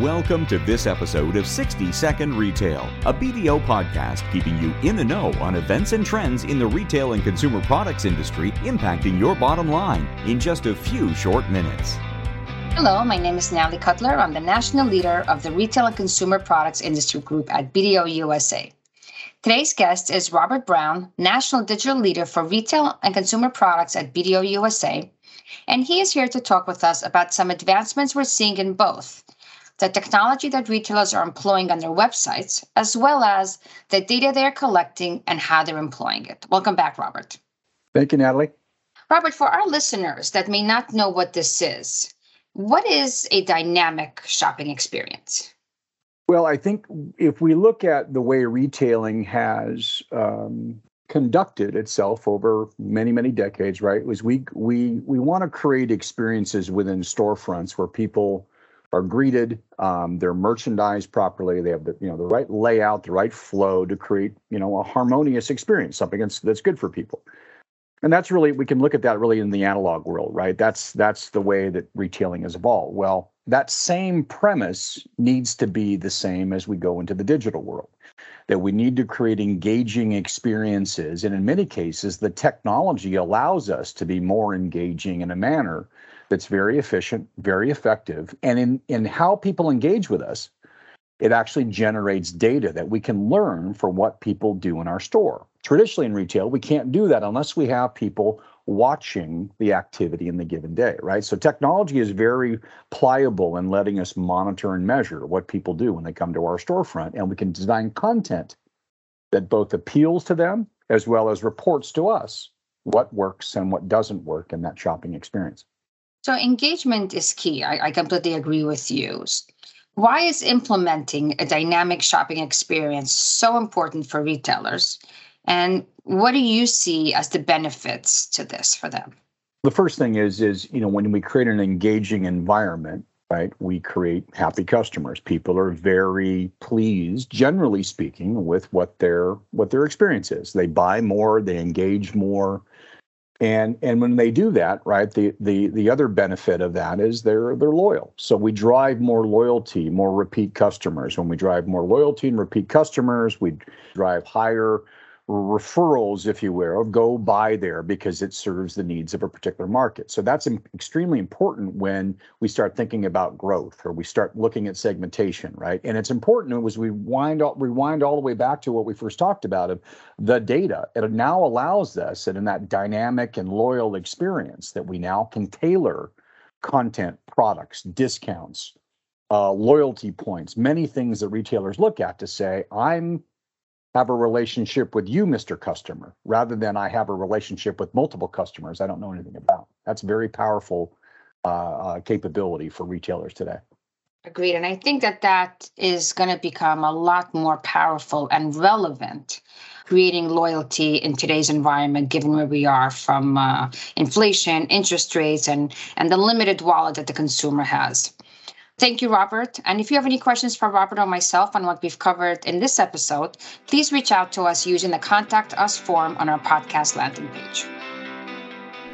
Welcome to this episode of 60 Second Retail, a BDO podcast keeping you in the know on events and trends in the retail and consumer products industry impacting your bottom line in just a few short minutes. Hello, my name is Natalie Kotlyar. I'm the national leader of the Retail and Consumer Products Industry Group at BDO USA. Today's guest is Robert Brown, National Digital Leader for Retail and Consumer Products at BDO USA, and he is here to talk with us about some advancements we're seeing in both the technology that retailers are employing on their websites, as well as the data they're collecting and how they're employing it. Welcome back, Robert. Thank you, Natalie. Robert, for our listeners that may not know what this is, what is a dynamic shopping experience? Well, I think if we look at the way retailing has um, conducted itself over many, many decades, right, was we we we want to create experiences within storefronts where people are greeted, um, they're merchandised properly, they have the you know the right layout, the right flow to create you know a harmonious experience, something that's that's good for people. And that's really we can look at that really in the analog world, right? That's that's the way that retailing has evolved. Well, that same premise needs to be the same as we go into the digital world. That we need to create engaging experiences, and in many cases, the technology allows us to be more engaging in a manner that's very efficient, very effective. And in, in how people engage with us, it actually generates data that we can learn from what people do in our store. Traditionally in retail, we can't do that unless we have people watching the activity in the given day, right? So technology is very pliable in letting us monitor and measure what people do when they come to our storefront, and we can design content that both appeals to them as well as reports to us what works and what doesn't work in that shopping experience. So engagement is key. I, I completely agree with you. Why is implementing a dynamic shopping experience so important for retailers? And what do you see as the benefits to this for them? The first thing is is you know when we create an engaging environment, right? We create happy customers. People are very pleased, generally speaking, with what their what their experience is. They buy more, they engage more, and and when they do that right the the the other benefit of that is they're they're loyal so we drive more loyalty more repeat customers when we drive more loyalty and repeat customers we drive higher referrals, if you will, go buy there because it serves the needs of a particular market. So that's extremely important when we start thinking about growth or we start looking at segmentation, right? And it's important as we wind all, rewind all the way back to what we first talked about of the data. It now allows us, and in that dynamic and loyal experience, that we now can tailor content, products, discounts, uh, loyalty points, many things that retailers look at to say, I'm have a relationship with you, Mr. Customer, rather than I have a relationship with multiple customers I don't know anything about. That's very powerful uh, uh, capability for retailers today. Agreed. And I think that that is going to become a lot more powerful and relevant, creating loyalty in today's environment, given where we are from uh, inflation, interest rates, and, and the limited wallet that the consumer has. Thank you, Robert. And if you have any questions for Robert or myself on what we've covered in this episode, please reach out to us using the Contact Us form on our podcast landing page.